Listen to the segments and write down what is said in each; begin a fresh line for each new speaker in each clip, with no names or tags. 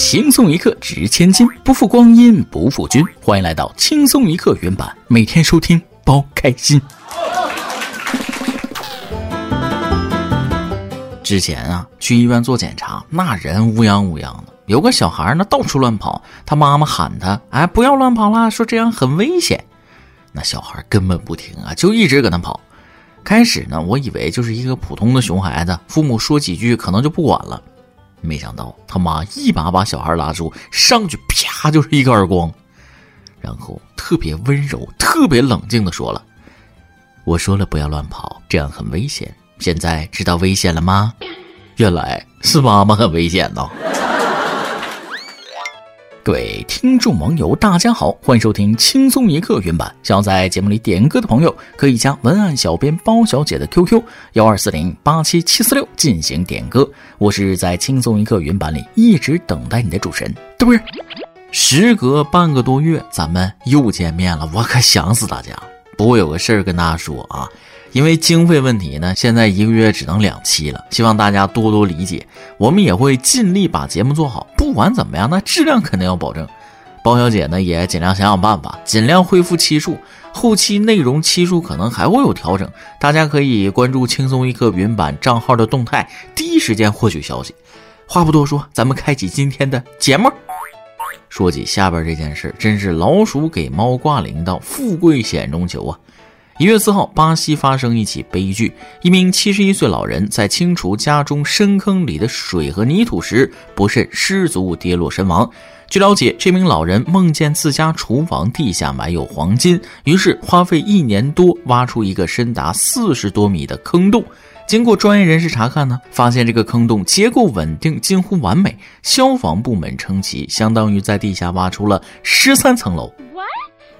轻松一刻值千金，不负光阴不负君。欢迎来到轻松一刻原版，每天收听包开心。之前啊，去医院做检查，那人乌泱乌泱的，有个小孩呢到处乱跑，他妈妈喊他，哎，不要乱跑啦，说这样很危险。那小孩根本不听啊，就一直搁那跑。开始呢，我以为就是一个普通的熊孩子，父母说几句可能就不管了。没想到他妈一把把小孩拉住，上去啪就是一个耳光，然后特别温柔、特别冷静的说了：“我说了不要乱跑，这样很危险。现在知道危险了吗？原来是妈妈很危险呢。”各位听众网友，大家好，欢迎收听轻松一刻原版。想要在节目里点歌的朋友，可以加文案小编包小姐的 QQ 幺二四零八七七四六进行点歌。我是在轻松一刻原版里一直等待你的主持人，对不对？时隔半个多月，咱们又见面了，我可想死大家。不过有个事儿跟大家说啊。因为经费问题呢，现在一个月只能两期了，希望大家多多理解。我们也会尽力把节目做好，不管怎么样，那质量肯定要保证。包小姐呢也尽量想想办法，尽量恢复期数，后期内容期数可能还会有调整，大家可以关注轻松一刻云版账号的动态，第一时间获取消息。话不多说，咱们开启今天的节目。说起下边这件事，真是老鼠给猫挂铃铛，富贵险中求啊！一月四号，巴西发生一起悲剧。一名七十一岁老人在清除家中深坑里的水和泥土时，不慎失足跌落身亡。据了解，这名老人梦见自家厨房地下埋有黄金，于是花费一年多挖出一个深达四十多米的坑洞。经过专业人士查看呢，发现这个坑洞结构稳定，近乎完美。消防部门称其相当于在地下挖出了十三层楼。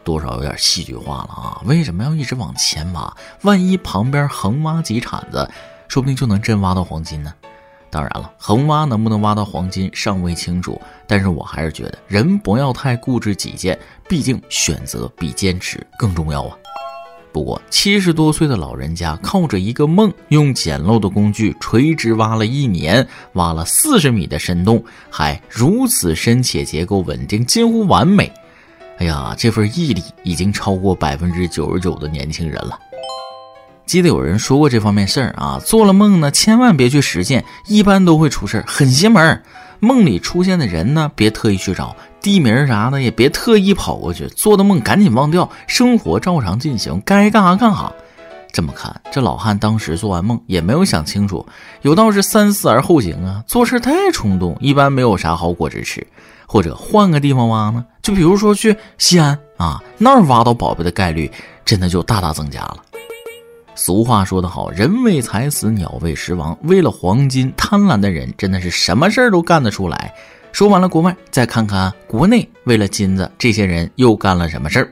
多少有点戏剧化了啊！为什么要一直往前挖？万一旁边横挖几铲子，说不定就能真挖到黄金呢。当然了，横挖能不能挖到黄金尚未清楚，但是我还是觉得人不要太固执己见，毕竟选择比坚持更重要啊。不过七十多岁的老人家靠着一个梦，用简陋的工具垂直挖了一年，挖了四十米的深洞，还如此深且结构稳定，近乎完美。哎呀，这份毅力已经超过百分之九十九的年轻人了。记得有人说过这方面事儿啊，做了梦呢，千万别去实现，一般都会出事儿，很邪门儿。梦里出现的人呢，别特意去找地名啥的，也别特意跑过去。做的梦赶紧忘掉，生活照常进行，该干啥干啥。这么看，这老汉当时做完梦也没有想清楚，有道是三思而后行啊，做事太冲动，一般没有啥好果子吃。或者换个地方挖呢？就比如说去西安啊，那儿挖到宝贝的概率真的就大大增加了。俗话说得好，人为财死，鸟为食亡。为了黄金，贪婪的人真的是什么事儿都干得出来。说完了国外，再看看国内，为了金子，这些人又干了什么事儿？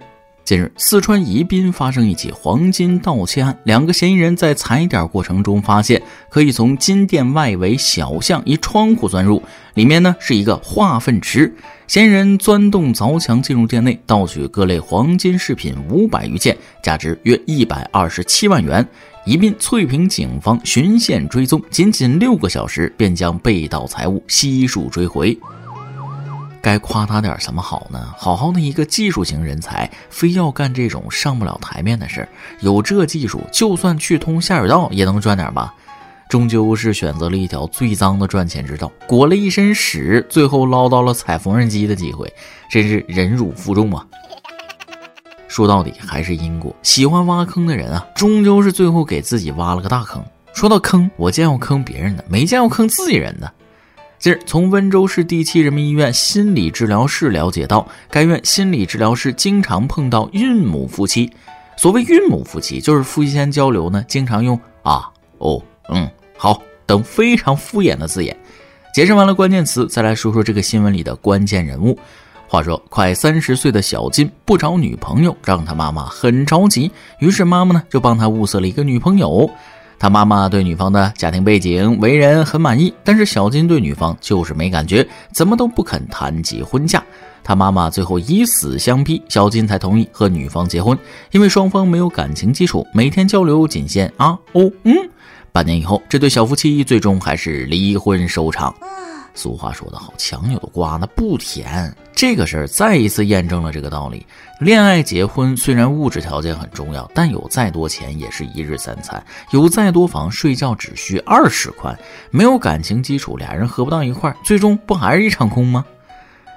近日，四川宜宾发生一起黄金盗窃案。两个嫌疑人在踩点过程中发现，可以从金店外围小巷一窗户钻入，里面呢是一个化粪池。嫌疑人钻洞凿墙进入店内，盗取各类黄金饰品五百余件，价值约一百二十七万元。宜宾翠屏警方循线追踪，仅仅六个小时便将被盗财物悉数追回。该夸他点什么好呢？好好的一个技术型人才，非要干这种上不了台面的事儿。有这技术，就算去通下水道也能赚点吧。终究是选择了一条最脏的赚钱之道，裹了一身屎，最后捞到了踩缝纫机的机会，真是忍辱负重啊！说到底还是因果，喜欢挖坑的人啊，终究是最后给自己挖了个大坑。说到坑，我见过坑别人的，没见过坑自己人的。近日，从温州市第七人民医院心理治疗室了解到，该院心理治疗室经常碰到孕母夫妻。所谓孕母夫妻，就是夫妻间交流呢，经常用啊、哦、嗯、好等非常敷衍的字眼。解释完了关键词，再来说说这个新闻里的关键人物。话说，快三十岁的小金不找女朋友，让他妈妈很着急，于是妈妈呢就帮他物色了一个女朋友。他妈妈对女方的家庭背景、为人很满意，但是小金对女方就是没感觉，怎么都不肯谈及婚嫁。他妈妈最后以死相逼，小金才同意和女方结婚。因为双方没有感情基础，每天交流仅限啊哦嗯。半年以后，这对小夫妻最终还是离婚收场。俗话说得好，强扭的瓜那不甜。这个事儿再一次验证了这个道理。恋爱结婚虽然物质条件很重要，但有再多钱也是一日三餐；有再多房，睡觉只需二十块。没有感情基础，俩人合不到一块，最终不还是一场空吗？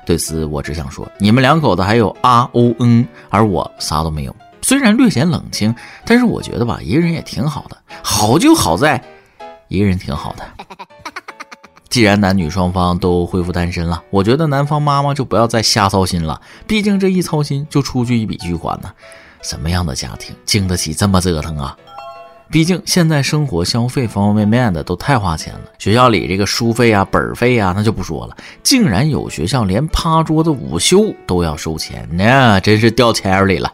对此，我只想说，你们两口子还有 R O N，而我啥都没有。虽然略显冷清，但是我觉得吧，一个人也挺好的。好就好在，一个人挺好的。既然男女双方都恢复单身了，我觉得男方妈妈就不要再瞎操心了。毕竟这一操心就出去一笔巨款呢。什么样的家庭经得起这么折腾啊？毕竟现在生活消费方方面面的都太花钱了。学校里这个书费啊、本费啊，那就不说了。竟然有学校连趴桌子午休都要收钱呢，真是掉钱眼里了。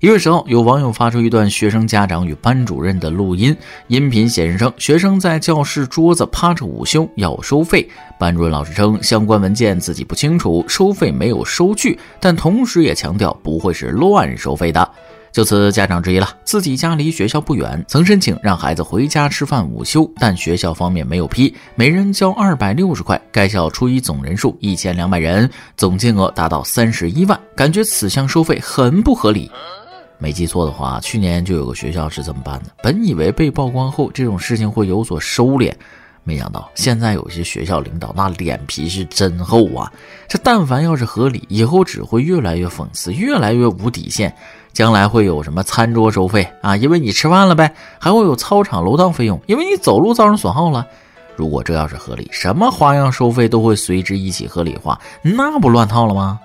一月十号，有网友发出一段学生家长与班主任的录音，音频显示称，学生在教室桌子趴着午休要收费。班主任老师称，相关文件自己不清楚，收费没有收据，但同时也强调不会是乱收费的。就此，家长质疑了，自己家离学校不远，曾申请让孩子回家吃饭午休，但学校方面没有批，每人交二百六十块。该校初一总人数一千两百人，总金额达到三十一万，感觉此项收费很不合理。没记错的话，去年就有个学校是这么办的。本以为被曝光后这种事情会有所收敛，没想到现在有些学校领导那脸皮是真厚啊！这但凡要是合理，以后只会越来越讽刺，越来越无底线。将来会有什么餐桌收费啊？因为你吃饭了呗。还会有操场楼道费用，因为你走路造成损耗了。如果这要是合理，什么花样收费都会随之一起合理化，那不乱套了吗？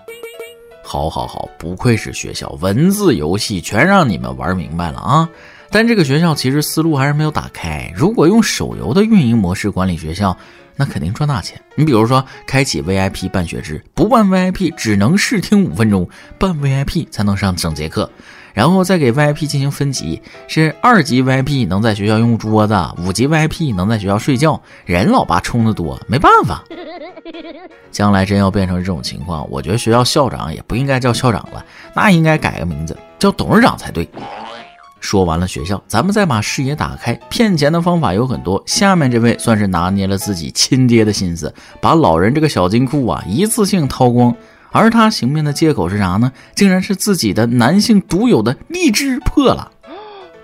好，好，好，不愧是学校，文字游戏全让你们玩明白了啊！但这个学校其实思路还是没有打开。如果用手游的运营模式管理学校，那肯定赚大钱。你比如说，开启 VIP 办学制，不办 VIP 只能试听五分钟，办 VIP 才能上整节课。然后再给 VIP 进行分级，是二级 VIP 能在学校用桌子，五级 VIP 能在学校睡觉。人老爸充的多，没办法。将来真要变成这种情况，我觉得学校校长也不应该叫校长了，那应该改个名字，叫董事长才对。说完了学校，咱们再把视野打开，骗钱的方法有很多。下面这位算是拿捏了自己亲爹的心思，把老人这个小金库啊一次性掏光。而他行骗的借口是啥呢？竟然是自己的男性独有的荔枝破了。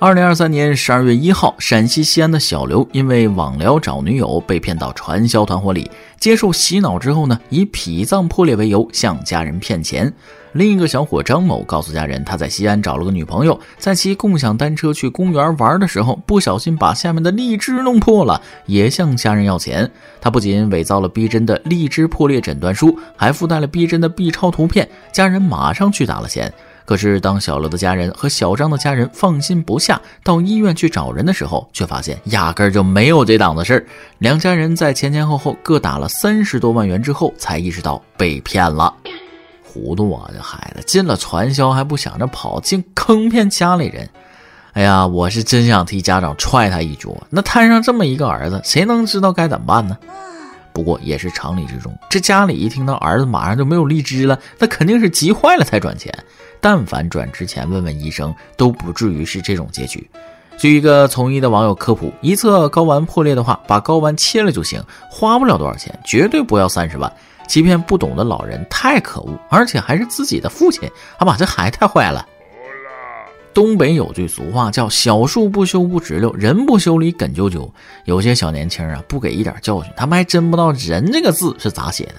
二零二三年十二月一号，陕西西安的小刘因为网聊找女友，被骗到传销团伙里，接受洗脑之后呢，以脾脏破裂为由向家人骗钱。另一个小伙张某告诉家人，他在西安找了个女朋友，在骑共享单车去公园玩的时候，不小心把下面的荔枝弄破了，也向家人要钱。他不仅伪造了逼真的荔枝破裂诊断书，还附带了逼真的 B 超图片，家人马上去打了钱。可是，当小刘的家人和小张的家人放心不下，到医院去找人的时候，却发现压根儿就没有这档子事儿。两家人在前前后后各打了三十多万元之后，才意识到被骗了。糊涂啊，这孩子进了传销还不想着跑，竟坑骗家里人。哎呀，我是真想替家长踹他一脚。那摊上这么一个儿子，谁能知道该怎么办呢？不过也是常理之中，这家里一听到儿子马上就没有荔枝了，那肯定是急坏了才转钱。但凡转之前问问医生，都不至于是这种结局。据一个从医的网友科普，一侧睾丸破裂的话，把睾丸切了就行，花不了多少钱，绝对不要三十万。欺骗不懂的老人太可恶，而且还是自己的父亲，啊把这孩子太坏了。东北有句俗话叫“小树不修不直溜，人不修理梗啾啾”。有些小年轻啊，不给一点教训，他们还真不知道“人”这个字是咋写的。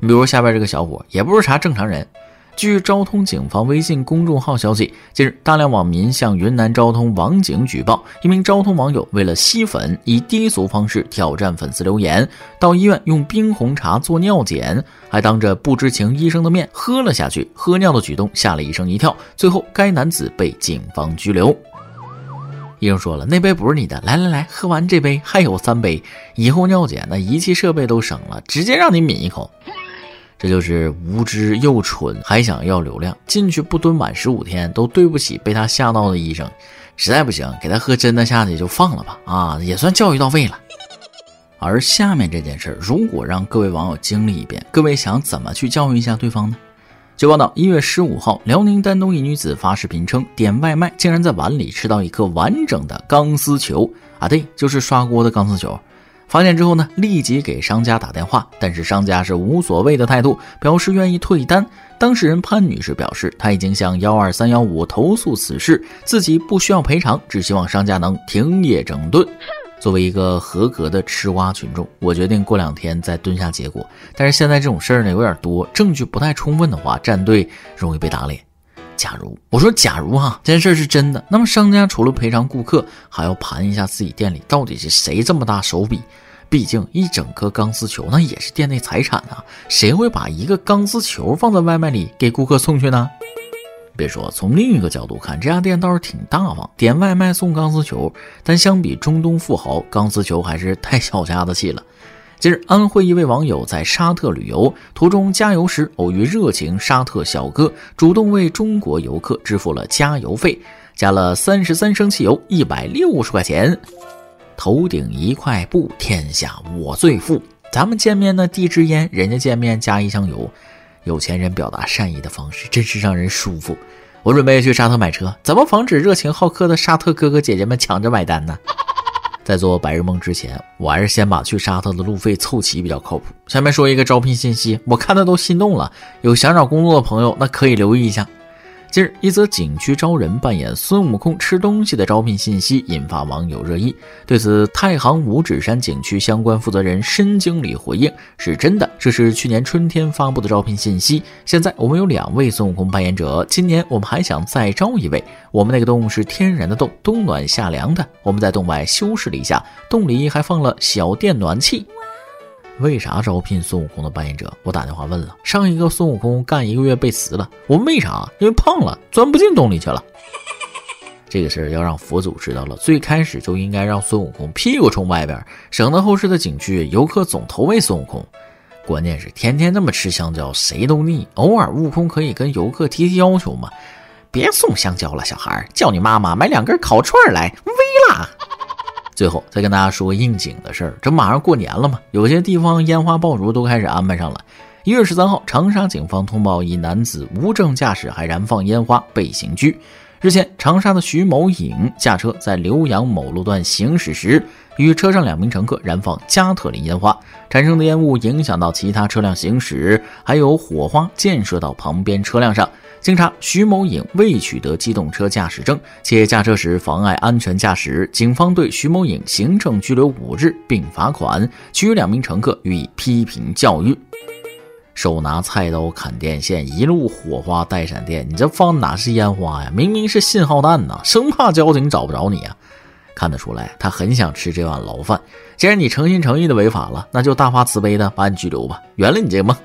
你比如下边这个小伙，也不是啥正常人。据昭通警方微信公众号消息，近日大量网民向云南昭通网警举报，一名昭通网友为了吸粉，以低俗方式挑战粉丝留言，到医院用冰红茶做尿检，还当着不知情医生的面喝了下去。喝尿的举动吓了医生一跳，最后该男子被警方拘留。医生说了，那杯不是你的，来来来，喝完这杯还有三杯，以后尿检那仪器设备都省了，直接让你抿一口。这就是无知又蠢，还想要流量，进去不蹲满十五天都对不起被他吓到的医生，实在不行给他喝真的下去就放了吧，啊，也算教育到位了。而下面这件事，如果让各位网友经历一遍，各位想怎么去教育一下对方呢？据报道，一月十五号，辽宁丹东一女子发视频称，点外卖竟然在碗里吃到一颗完整的钢丝球，啊，对，就是刷锅的钢丝球。发现之后呢，立即给商家打电话，但是商家是无所谓的态度，表示愿意退单。当事人潘女士表示，她已经向幺二三幺五投诉此事，自己不需要赔偿，只希望商家能停业整顿。作为一个合格的吃瓜群众，我决定过两天再蹲下结果。但是现在这种事儿呢有点多，证据不太充分的话，站队容易被打脸。假如我说假如哈这件事是真的，那么商家除了赔偿顾客，还要盘一下自己店里到底是谁这么大手笔。毕竟一整颗钢丝球那也是店内财产啊，谁会把一个钢丝球放在外卖里给顾客送去呢？别说，从另一个角度看，这家店倒是挺大方，点外卖送钢丝球。但相比中东富豪，钢丝球还是太小家子气了。近日，安徽一位网友在沙特旅游途中加油时，偶遇热情沙特小哥，主动为中国游客支付了加油费，加了三十三升汽油，一百六十块钱。头顶一块布，天下我最富。咱们见面呢递支烟，人家见面加一箱油。有钱人表达善意的方式真是让人舒服。我准备去沙特买车，怎么防止热情好客的沙特哥哥姐姐们抢着买单呢？在做白日梦之前，我还是先把去沙特的路费凑齐比较靠谱。下面说一个招聘信息，我看的都心动了。有想找工作的朋友，那可以留意一下。近日，一则景区招人扮演孙悟空吃东西的招聘信息引发网友热议。对此，太行五指山景区相关负责人申经理回应：“是真的，这是去年春天发布的招聘信息。现在我们有两位孙悟空扮演者，今年我们还想再招一位。我们那个洞是天然的洞，冬暖夏凉的。我们在洞外修饰了一下，洞里还放了小电暖气。”为啥招聘孙悟空的扮演者？我打电话问了，上一个孙悟空干一个月被辞了。我问为啥？因为胖了，钻不进洞里去了。这个事儿要让佛祖知道了，最开始就应该让孙悟空屁股冲外边，省得后世的景区游客总投喂孙悟空。关键是天天这么吃香蕉，谁都腻。偶尔悟空可以跟游客提提要求嘛，别送香蕉了，小孩，叫你妈妈买两根烤串来，微辣。最后再跟大家说个应景的事儿，这马上过年了嘛，有些地方烟花爆竹都开始安排上了。一月十三号，长沙警方通报一男子无证驾驶还燃放烟花被刑拘。日前，长沙的徐某颖驾车在浏阳某路段行驶时，与车上两名乘客燃放加特林烟花，产生的烟雾影响到其他车辆行驶，还有火花溅射到旁边车辆上。经查，徐某颖未取得机动车驾驶证，且驾车时妨碍安全驾驶。警方对徐某颖行政拘留五日，并罚款，其余两名乘客予以批评教育。手拿菜刀砍电线，一路火花带闪电，你这放哪是烟花呀？明明是信号弹呐！生怕交警找不着你啊！看得出来，他很想吃这碗牢饭。既然你诚心诚意的违法了，那就大发慈悲的把你拘留吧，圆了你这个梦。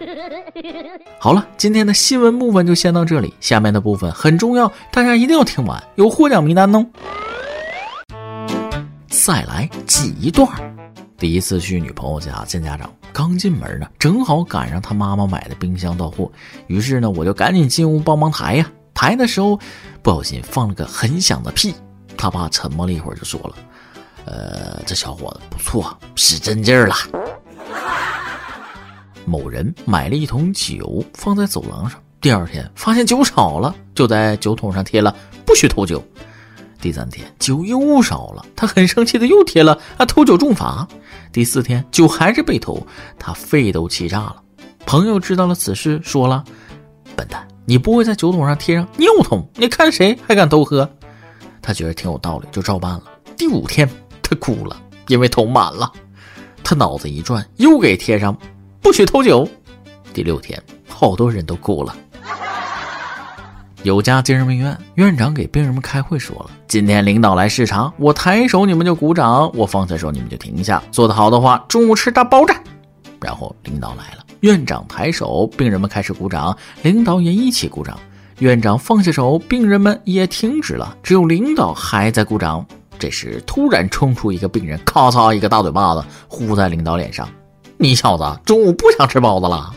好了，今天的新闻部分就先到这里，下面的部分很重要，大家一定要听完，有获奖名单哦。再来挤一段第一次去女朋友家见家长，刚进门呢，正好赶上她妈妈买的冰箱到货，于是呢，我就赶紧进屋帮忙抬呀。抬的时候，不小心放了个很响的屁。他爸沉默了一会儿，就说了：“呃，这小伙子不错，使真劲儿了。”某人买了一桶酒放在走廊上，第二天发现酒少了，就在酒桶上贴了“不许偷酒”。第三天酒又少了，他很生气的又贴了“啊偷酒重罚”。第四天酒还是被偷，他肺都气炸了。朋友知道了此事，说了：“笨蛋，你不会在酒桶上贴上尿桶？你看谁还敢偷喝？”他觉得挺有道理，就照办了。第五天他哭了，因为头满了。他脑子一转，又给贴上。不许偷酒。第六天，好多人都哭了。有家精神病院院长给病人们开会说了：“今天领导来视察，我抬手你们就鼓掌，我放下手你们就停下。做得好的话，中午吃大包子。”然后领导来了，院长抬手，病人们开始鼓掌，领导也一起鼓掌。院长放下手，病人们也停止了，只有领导还在鼓掌。这时突然冲出一个病人，咔嚓一个大嘴巴子呼在领导脸上。你小子中午不想吃包子了？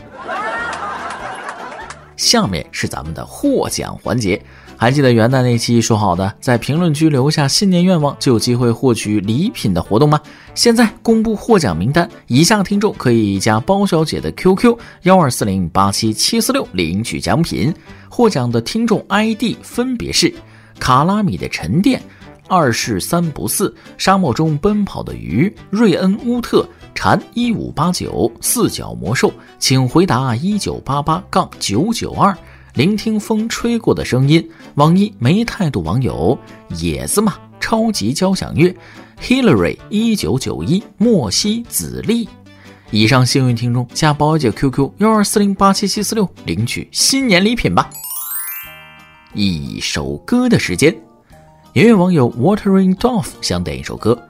下面是咱们的获奖环节，还记得元旦那期说好的，在评论区留下新年愿望就有机会获取礼品的活动吗？现在公布获奖名单，以下听众可以加包小姐的 QQ 幺二四零八七七四六领取奖品。获奖的听众 ID 分别是卡拉米的沉淀、二世三不四、沙漠中奔跑的鱼、瑞恩乌特。蝉一五八九四角魔兽，请回答一九八八杠九九二。聆听风吹过的声音。网易没态度网友野子嘛，超级交响乐。Hillary 一九九一莫西子丽。以上幸运听众加宝姐 QQ 幺二四零八七七四六领取新年礼品吧。一首歌的时间，音乐网友 Watering Dolph 想点一首歌。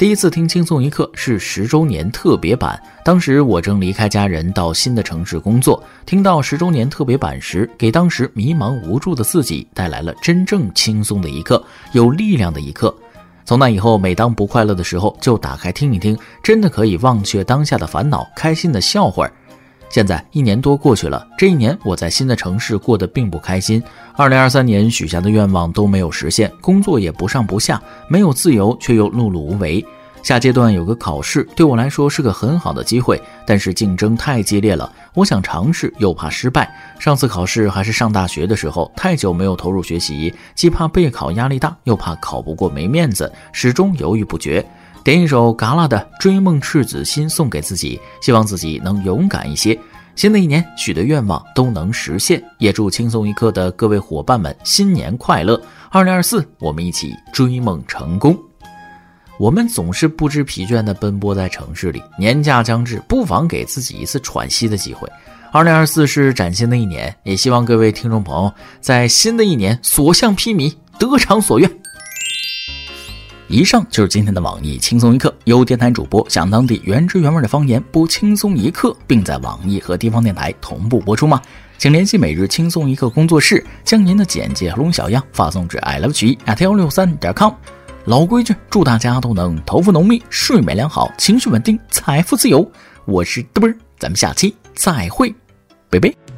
第一次听轻松一刻是十周年特别版，当时我正离开家人到新的城市工作，听到十周年特别版时，给当时迷茫无助的自己带来了真正轻松的一刻，有力量的一刻。从那以后，每当不快乐的时候，就打开听一听，真的可以忘却当下的烦恼，开心的笑会儿。现在一年多过去了，这一年我在新的城市过得并不开心。二零二三年许下的愿望都没有实现，工作也不上不下，没有自由，却又碌碌无为。下阶段有个考试，对我来说是个很好的机会，但是竞争太激烈了，我想尝试又怕失败。上次考试还是上大学的时候，太久没有投入学习，既怕备考压力大，又怕考不过没面子，始终犹豫不决。点一首嘎啦的《追梦赤子心》送给自己，希望自己能勇敢一些。新的一年许的愿望都能实现，也祝轻松一刻的各位伙伴们新年快乐！二零二四，我们一起追梦成功。我们总是不知疲倦地奔波在城市里，年假将至，不妨给自己一次喘息的机会。二零二四是崭新的一年，也希望各位听众朋友在新的一年所向披靡，得偿所愿。以上就是今天的网易轻松一刻，由电台主播讲当地原汁原味的方言播轻松一刻，并在网易和地方电台同步播出吗？请联系每日轻松一刻工作室，将您的简介和录音小样发送至 i love 曲 at 幺六三点 com。老规矩，祝大家都能头发浓密，睡眠良好，情绪稳定，财富自由。我是嘚啵，咱们下期再会，拜拜。